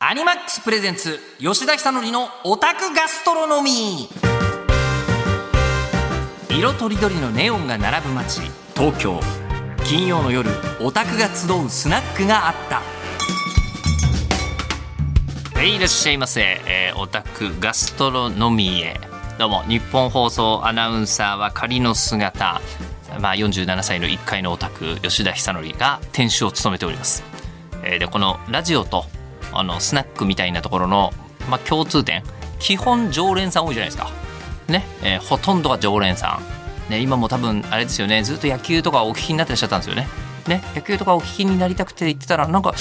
アニマックスプレゼンツ吉田久典のオタクガストロノミ。ー色とりどりのネオンが並ぶ街東京。金曜の夜オタクが集うスナックがあった。はいいらっしゃいませ、えーオタクガストロノミーへ。どうも日本放送アナウンサーは仮の姿。まあ47歳の1階のオタク吉田久典が店主を務めております。えーでこのラジオとあのスナックみたいなところの、まあ、共通点。基本常連さん多いじゃないですか。ね、えーほとんどが常連さん、ね、今も多分あれですよね。ずっと野球とかお聞きになってらっしゃったんですよね。ね。野球とかお聞きになりたくて言ってたらなんか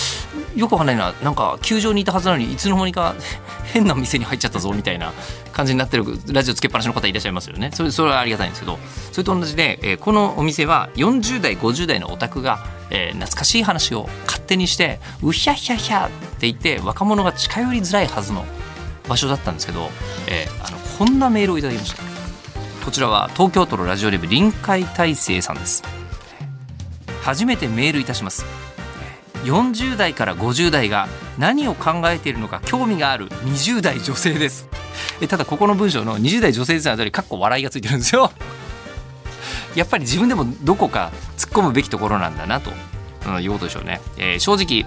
よくわかんないな。なんか球場にいたはずなのにいつの間にか 変な店に入っちゃったぞみたいな感じになってるラジオつけっぱなしの方いらっしゃいますよね。それそれはありがたいんですけど。それと同じで、えーこのお店は40代50代のオタクが、えー懐かしい話を勝手にしてうひゃひゃひゃって言って若者が近寄りづらいはずの場所だったんですけど、えーあのこんなメールをいただきました。こちらは東京都のラジオレビュー臨海大成さんです。初めてメールいたします。40代から50代が何を考えているのか興味がある20代女性です。えただここの文章の20代女性ですあたりかっこ笑いがついてるんですよ。やっぱり自分でもどこか突っ込むべきところなんだなと、うん、いうことでしょうね、えー正直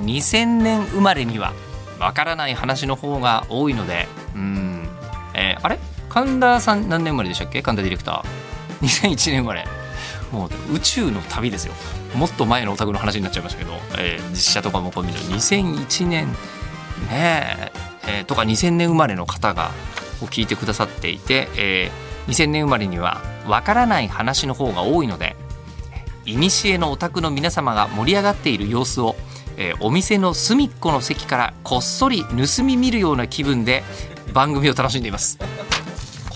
2000年生まれにはわからない話の方が多いのでうん、えーあれ？神田さん何年生まれでしたっけ？神田ディレクター。2001年生まれ。もう宇宙の旅ですよ。もっと前のオタクの話になっちゃいましたけど、えー実写とかもこう見ると2001年。ねえ。えーとか2000年生まれの方がを聞いてくださっていて、えー2000年生まれにはわからない話の方が多いので古のオタクの皆様が盛り上がっている様子を、えーお店の隅っこの席からこっそり盗み見るような気分で番組を楽しんでいます。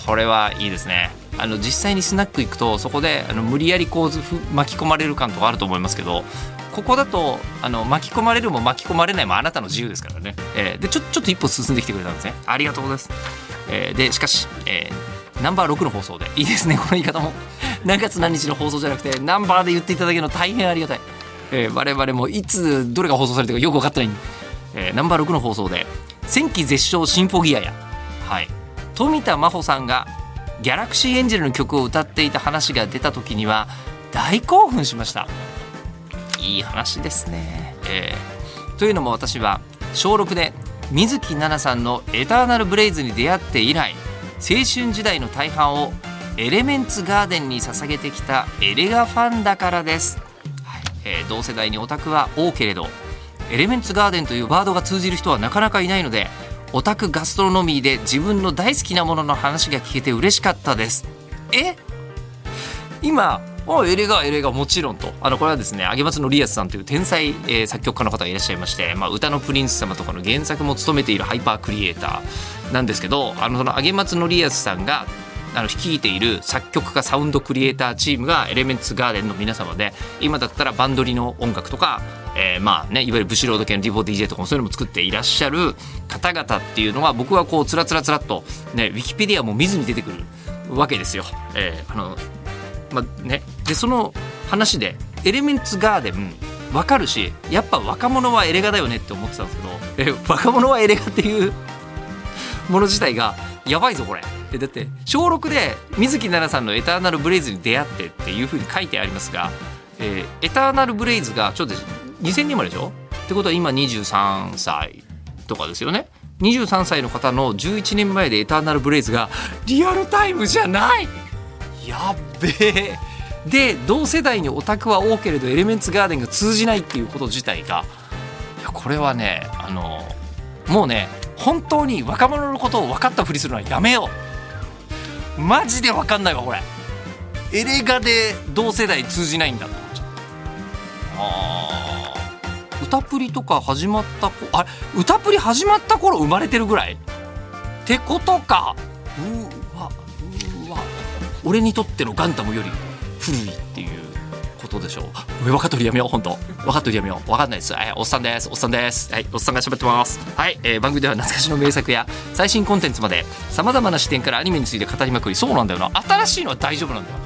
これはいいですね。あの実際にスナック行くとそこであの無理やりこう巻き込まれる感とかあると思いますけどここだとあの巻き込まれるも巻き込まれないもあなたの自由ですからね、えーでちょちょっと一歩進んできてくれたんですね。ありがとうございます、えーでしかし、えーナンバー6の放送で。いいですねこの言い方も。何月何日の放送じゃなくてナンバーで言っていただけるの大変ありがたい、えー我々もいつどれが放送されてるかよく分かってない。んで、えーナンバー6の放送で「戦記絶唱シンフォギアや」はい。富田真帆さんがギャラクシーエンジェルの曲を歌っていた話が出た時には大興奮しました。いい話ですね、えーというのも私は小6で水木奈々さんの「エターナルブレイズ」に出会って以来青春時代の大半をエレメンツガーデンに捧げてきたエレガファンだからです、はい。えー同世代にオタクは多けれどエレメンツガーデンというワードが通じる人はなかなかいないのでオタクガストロノミーで自分の大好きなものの話が聞けて嬉しかったです。え？今あエレガエレガもちろんとあのこれはですね上松則康さんという天才、えー作曲家の方がいらっしゃいまして、まあ、歌のプリンス様とかの原作も務めているハイパークリエイターなんですけどあのその上松則康さんがあの率いている作曲家サウンドクリエイターチームがエレメンツガーデンの皆様で今だったらバンドリの音楽とか、えーまあねいわゆるブシロード系の D4DJ とかもそういうのも作っていらっしゃる方々っていうのは僕はこうつらつらつらっとねウィキペディアも見ずに出てくるわけですよ。えーあのまあね、でその話でエレメンツガーデン分かるしやっぱ若者はエレガだよねって思ってたんですけどえ若者はエレガっていう もの自体がやばいぞこれ。えだって小6で水木奈々さんの「エターナルブレイズ」に出会ってっていうふうに書いてありますが、えーエターナルブレイズがちょっと2000年生まれでしょ？ってことは今23歳とかですよね？23歳の方の11年前でエターナルブレイズがリアルタイムじゃない！やべえ。で同世代にオタクは多けれどエレメンツガーデンが通じないっていうこと自体がいやこれはねあのもうね本当に若者のことを分かったふりするのはやめよう。マジで分かんないわこれ。エレガで同世代通じないんだと思っちゃったあ歌プリとか始まったこあれ歌プリ始まった頃生まれてるぐらい？ってことか。俺にとってのガンダムより古いっていうことでしょう。分かっとるやめよう本当。分かっとるやめよう。分かんないです。はいおっさんです。おっさんです。はいおっさんが喋ってます。はい、えー番組では懐かしの名作や最新コンテンツまでさまざまな視点からアニメについて語りまくり。そうなんだよな。新しいのは大丈夫なんだよ。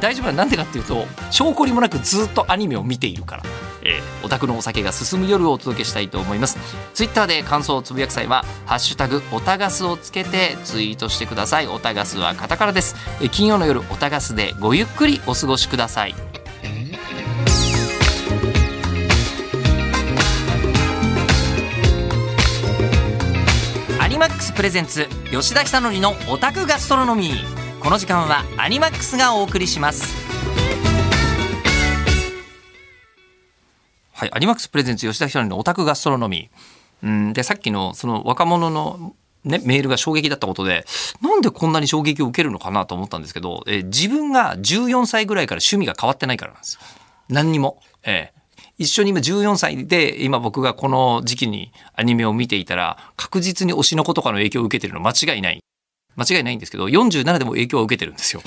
大丈夫ななんでかっていうと証拠りもなくずっとアニメを見ているから。えー、オタクのお酒が進む夜をお届けしたいと思います。ツイッターで感想をつぶやく際はハッシュタグオタガスをつけてツイートしてください。オタガスはカタカナです、えー、金曜の夜オタガスでごゆっくりお過ごしください。アニマックスプレゼンツ吉田久典のオタクガストロノミー。この時間はアニマックスがお送りします。はい、アニマックスプレゼンツ吉田ひろのオタクガストロノミー。うん、で、さっきのその若者のね、メールが衝撃だったことで、なんでこんなに衝撃を受けるのかなと思ったんですけど、え自分が14歳ぐらいから趣味が変わってないからなんです。何にも。えー、一緒に今14歳で今僕がこの時期にアニメを見ていたら確実に推しの子とかの影響を受けてるの間違いない。間違いないんですけど47でも影響を受けてるんですよ。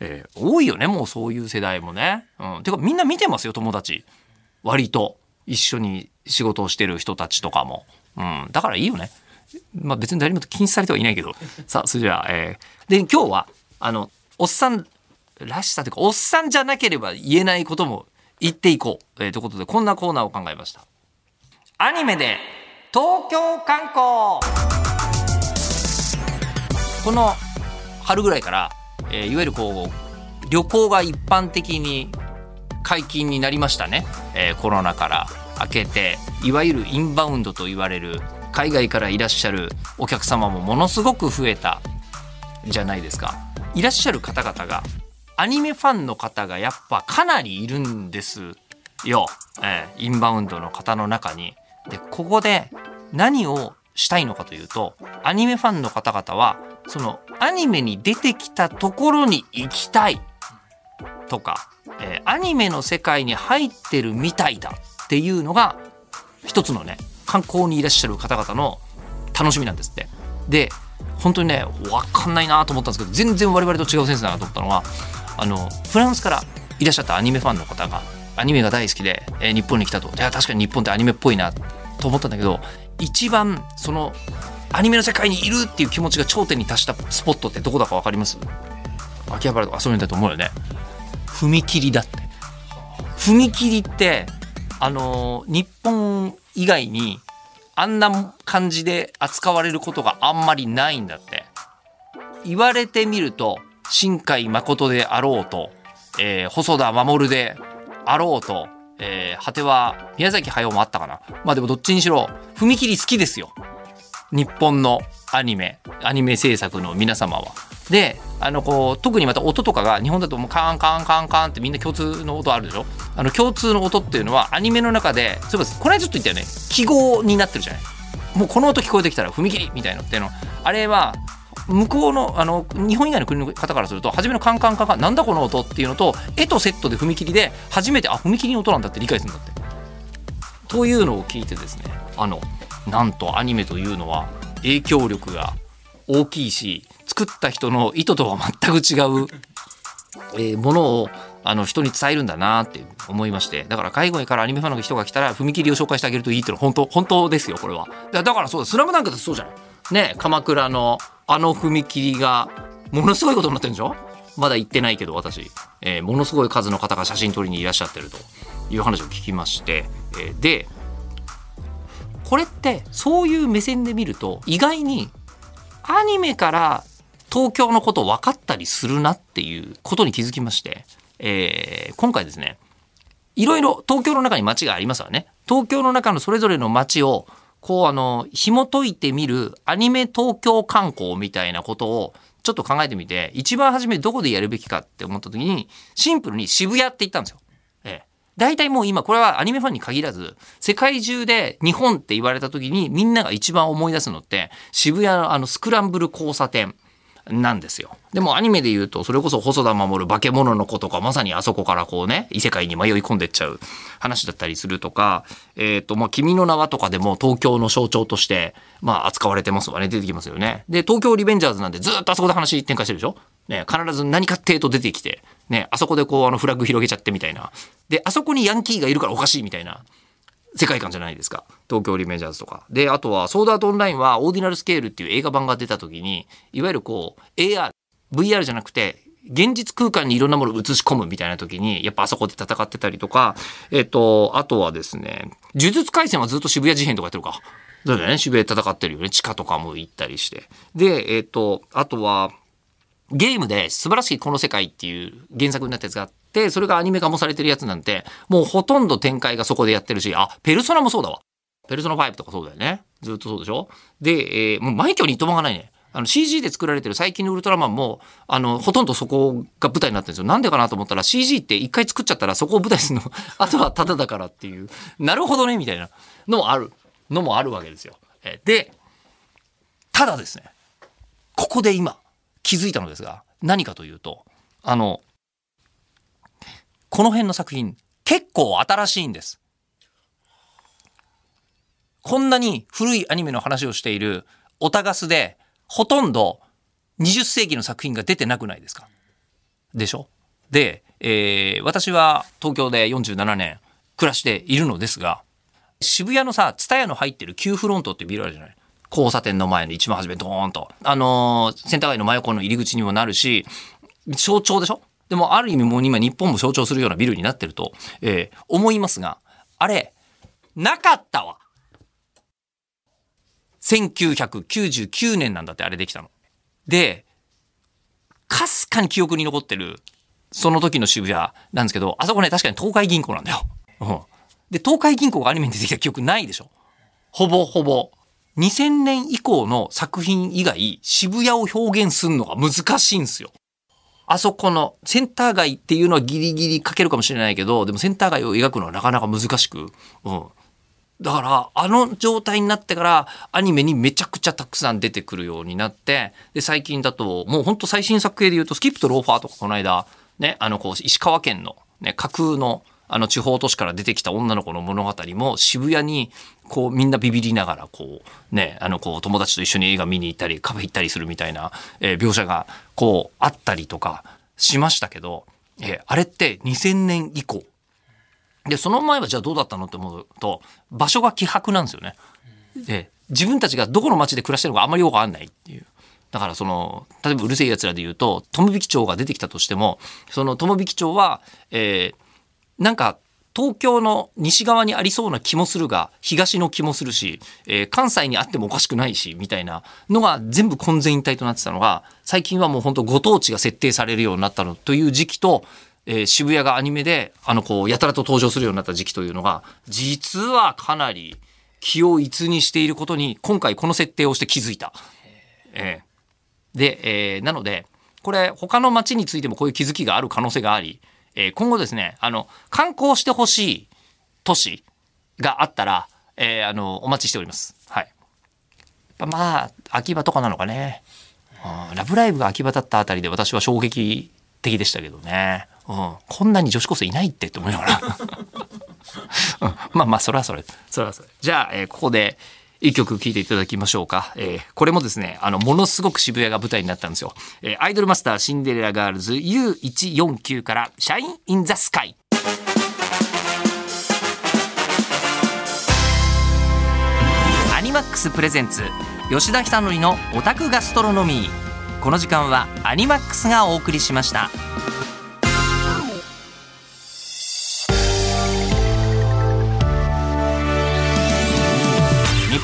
えー、多いよねもうそういう世代もね。うん、てかみんな見てますよ友達割と一緒に仕事をしてる人たちとかも。うん、だからいいよね。まあ別に誰も禁止されてはいないけど。さあそれじゃあ、えー、で今日はあのおっさんらしさというかおっさんじゃなければ言えないことも言っていこう、えー、ということでこんなコーナーを考えました。アニメで東京観光この春ぐらいからえー、いわゆるこう旅行が一般的に解禁になりましたね、えー、コロナから明けていわゆるインバウンドと言われる海外からいらっしゃるお客様もものすごく増えたじゃないですか。いらっしゃる方々がアニメファンの方がやっぱかなりいるんですよ、えー、インバウンドの方の中に。でここで何をしたいのかというとアニメファンの方々はそのアニメに出てきたところに行きたいとか、えー、アニメの世界に入ってるみたいだっていうのが一つのね観光にいらっしゃる方々の楽しみなんですって。で本当にね分かんないなと思ったんですけど全然我々と違うセンスだなと思ったのはあのフランスからいらっしゃったアニメファンの方がアニメが大好きで、えー、日本に来たといや確かに日本ってアニメっぽいなと思ったんだけど一番そのアニメの世界にいるっていう気持ちが頂点に達したスポットってどこだか分かります？秋葉原とかそういうんだと思うよね。踏切だって。踏切ってあのー、日本以外にあんな感じで扱われることがあんまりないんだって。言われてみると新海誠であろうと、えー、細田守であろうと、えー、果ては宮崎駿もあったかな。まあでもどっちにしろ踏切好きですよ。日本のアニメアニメ制作の皆様は。であのこう特にまた音とかが日本だともうカーンカーンカーンカーンってみんな共通の音あるでしょ？あの共通の音っていうのはアニメの中でそういえばこれはちょっと言ったよね。記号になってるじゃない。もうこの音聞こえてきたら踏切みたいのっていうの。あれは向こうのあの日本以外の国の方からすると初めのカンカンカンカンなんだこの音っていうのと絵とセットで踏切で初めてあ踏切の音なんだって理解するんだって。というのを聞いてですねあのなんとアニメというのは影響力が大きいし作った人の意図とは全く違う、えー、ものをあの人に伝えるんだなって思いまして。だから海外からアニメファンの人が来たら踏切を紹介してあげるといいっていうのは本当本当ですよこれは。だからそうだ「スラムダンクだってそうじゃない。ね鎌倉のあの踏切がものすごいことになってるんでしょ？まだ行ってないけど私、えー、ものすごい数の方が写真撮りにいらっしゃってると。いう話を聞きまして、えー、でこれってそういう目線で見ると意外にアニメから東京のこと分かったりするなっていうことに気づきまして、えー、今回ですねいろいろ東京の中に街がありますわね。東京の中のそれぞれの街をこうあの紐解いてみるアニメ東京観光みたいなことをちょっと考えてみて一番初めどこでやるべきかって思った時にシンプルに渋谷って言ったんですよ。大体もう今これはアニメファンに限らず世界中で日本って言われた時にみんなが一番思い出すのって渋谷のあのスクランブル交差点なんですよ。でもアニメで言うとそれこそ細田守る化け物の子とかまさにあそこからこうね異世界に迷い込んでっちゃう話だったりするとかえっ、ー、とまあ君の名はとかでも東京の象徴としてまあ扱われてますわね出てきますよね。で東京リベンジャーズなんでずっとあそこで話展開してるでしょ？ね必ず何かっていうと出てきてね、あそこでこうあのフラッグ広げちゃってみたいな。で、あそこにヤンキーがいるからおかしいみたいな世界観じゃないですか。東京リメジャーズとか。で、あとはソードアートオンラインはオーディナルスケールっていう映画版が出た時に、いわゆるこう AR、VR じゃなくて現実空間にいろんなものを映し込むみたいな時に、やっぱあそこで戦ってたりとか、えっ、と、あとはですね、呪術廻戦はずっと渋谷事変とかやってるか。だよね、渋谷で戦ってるよね。地下とかも行ったりして。で、えっ、と、あとは、ゲームで素晴らしいこの世界っていう原作になったやつがあって、それがアニメ化もされてるやつなんて、もうほとんど展開がそこでやってるし、あ、ペルソナもそうだわ。ペルソナ5とかそうだよね。ずっとそうでしょで、えーもう枚挙にいともがないね。あの CG で作られてる最近のウルトラマンも、あの、ほとんどそこが舞台になってるんですよ。なんでかなと思ったら CG って一回作っちゃったらそこを舞台するの、あとはタダだからっていう、なるほどね、みたいなのもある、のもあるわけですよ。で、ただですね、ここで今気づいたのですが、何かというと、あの、この辺の作品、結構新しいんです。こんなに古いアニメの話をしているオタガスで、ほとんど20世紀の作品が出てなくないですか？でしょ？で、えー私は東京で47年暮らしているのですが、渋谷のさ、ツタヤの入ってる Q フロントってビルあるじゃない？交差点の前の一番初めドーンと。あのーセンター街の真横の入り口にもなるし、象徴でしょ？でもある意味もう今日本も象徴するようなビルになってると、えー思いますが、あれ、なかったわ。1999年なんだってあれできたの。で、かすかに記憶に残ってる、その時の渋谷なんですけど、あそこね、確かに東海銀行なんだよ。うん。で、東海銀行がアニメに出てきた記憶ないでしょほぼほぼ。2000年以降の作品以外、渋谷を表現するのが難しいんですよ。あそこのセンター街っていうのはギリギリ書けるかもしれないけど、でもセンター街を描くのはなかなか難しく。うん。だから、あの状態になってから、アニメにめちゃくちゃたくさん出てくるようになって、で、最近だと、もうほんと最新作系で言うと、スキップとローファーとかこの間、ね、あの、こう、石川県の、ね、架空の、あの、地方都市から出てきた女の子の物語も、渋谷に、こう、みんなビビりながら、こう、ね、あの、こう、友達と一緒に映画見に行ったり、カフェ行ったりするみたいな、えー描写が、こう、あったりとかしましたけど、えーあれって2000年以降、で、その前はじゃあどうだったのって思うと、場所が希薄なんですよね。で、自分たちがどこの町で暮らしてるのかあんまりよくわかんないっていう。だからその、例えばうるせえ奴らで言うと、友引町が出てきたとしても、その友引町は、えーなんか、東京の西側にありそうな気もするが、東の気もするし、えー関西にあってもおかしくないし、みたいなのが全部混然一体となってたのが、最近はもう本当ご当地が設定されるようになったのという時期と、えー渋谷がアニメで、あの、こう、やたらと登場するようになった時期というのが、実はかなり気を一にしていることに、今回この設定をして気づいた。ええで、えーなので、これ、他の街についてもこういう気づきがある可能性があり、えー今後ですね、あの、観光してほしい都市があったら、えーあの、お待ちしております。はい。まあ、秋葉とかなのかね。うんラブライブが秋葉だったあたりで私は衝撃的でしたけどね。うん、こんなに女子高生いないってって思いながら。うんまあまあ、それはそれ。それはそれ。じゃあ、えーここで、一曲聴いていただきましょうか。えーこれもですね、あの、ものすごく渋谷が舞台になったんですよ。えーアイドルマスターシンデレラガールズ U149 から、シャイン・イン・ザ・スカイ。アニマックスプレゼンツ吉田尚記のオタクガストロノミーこの時間はアニマックスがお送りしました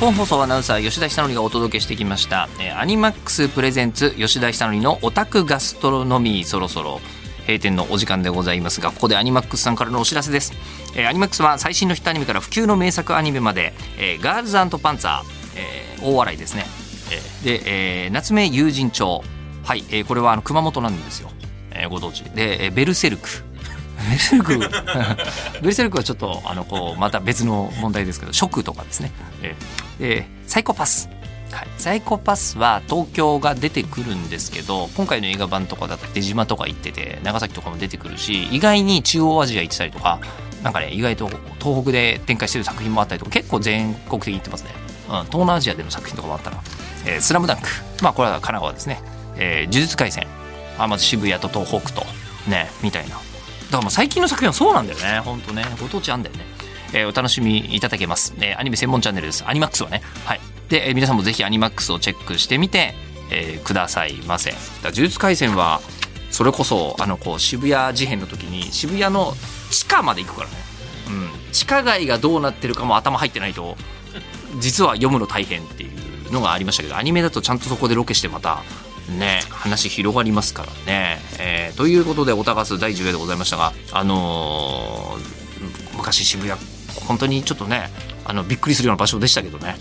本放送アナウンサー吉田尚記がお届けしてきました、えーアニマックスプレゼンツ吉田尚記のオタクガストロノミーそろそろ閉店のお時間でございますがここでアニマックスさんからのお知らせです、えーアニマックスは最新のヒットアニメから普及の名作アニメまで、えーガールズパンツァー、えー大笑いですね、えーで、えー夏目友人帳。はい、えーこれはあの熊本なんですよ、えーご当地。で、えーベルセルク。ベルセルクベルセルクはちょっとあのこうまた別の問題ですけどショックとかですね、でサイコパス。はい、サイコパスは東京が出てくるんですけど今回の映画版とかだと出島とか行ってて長崎とかも出てくるし意外に中央アジア行ってたりとかなんかね意外と東北で展開してる作品もあったりとか結構全国的に行ってますね、うん、東南アジアでの作品とかもあったら「えースラムダンク。まあこれは神奈川ですね「えー呪術廻戦」あまず渋谷と東北と。ねみたいな。だからもう最近の作品はそうなんだよね。ほんとね。ご当地あんだよね。えーお楽しみいただけます、えーアニメ専門チャンネルです。アニマックスはね。はい。で、えー皆さんもぜひアニマックスをチェックしてみて、えーくださいませ。だ呪術廻戦はそれこそあのこう渋谷事変の時に渋谷の地下まで行くからね、うん、地下街がどうなってるかも頭入ってないと実は読むの大変っていうのがありましたけどアニメだとちゃんとそこでロケしてまたね話広がりますからね。ということでおたがす第10夜でございましたがあのー、昔渋谷本当にちょっとねあのびっくりするような場所でしたけどね。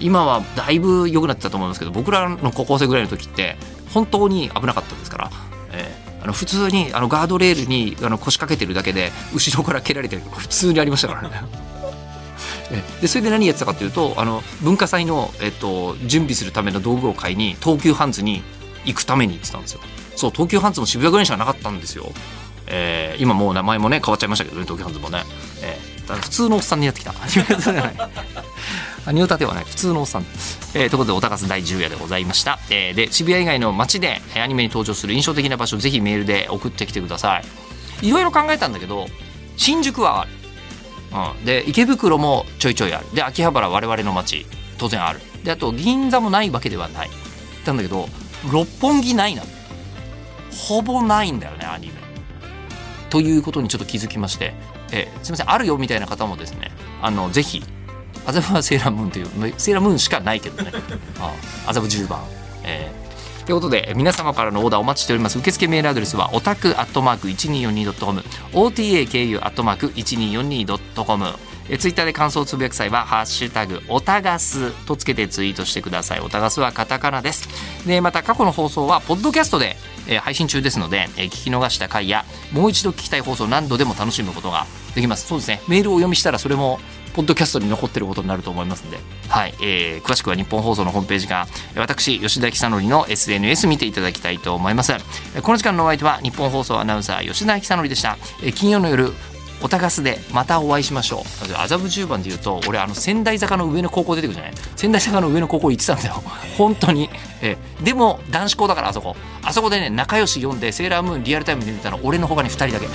今はだいぶ良くなってたと思いますけど僕らの高校生ぐらいの時って本当に危なかったですから、えー、あの普通にあのガードレールにあの腰掛けてるだけで後ろから蹴られてるとか普通にありましたからね。でそれで何やってたかというとあの文化祭の、えっと、準備するための道具を買いに東急ハンズに行くために行ってたんですよ。そう東急ハンズも渋谷ぐらいしかなかったんですよ、えー、今もう名前もね変わっちゃいましたけどね東急ハンズもね、えー、普通のおっさんにやってきた。アニオタではない普通のおっさん、えー、ということでお高津第10夜でございました、えー、で渋谷以外の街でアニメに登場する印象的な場所ぜひメールで送ってきてください。いろいろ考えたんだけど新宿はある、うん、で池袋もちょいちょいある。で秋葉原我々の街当然ある。であと銀座もないわけではない。なんだけど六本木ないなって。ほぼないんだよねアニメ。ということにちょっと気づきまして。えー、すみませんあるよみたいな方もですねあのぜひ麻布はセーラームーンというセーラームーンしかないけどね。麻布10番。えーということで皆様からのオーダーお待ちしております。受付メールアドレスはオタクアットマーク 1242.com OTAKU アットマーク 1242.com えツイッターで感想をつぶやく際は「ハッシュタグオタガス」とつけてツイートしてください。オタガスはカタカナです。でまた過去の放送はポッドキャストで、え、配信中ですので、え、聞き逃した回やもう一度聞きたい放送何度でも楽しむことができます。そうですね。メールを読みしたらそれもポッドキャストに残ってることになると思いますんで、はい。えー、詳しくは日本放送のホームページか私吉田久典の SNS 見ていただきたいと思います。この時間のお相手は日本放送アナウンサー吉田久典でした。金曜の夜おたがすでまたお会いしましょう。麻布十番でいうと俺あの仙台坂の上の高校出てくるじゃない？仙台坂の上の高校行ってたんだよ。本当に。えでも男子校だからあそこ。あそこでね仲良し読んでセーラームーンリアルタイムで見たの俺のほかに2人だけ。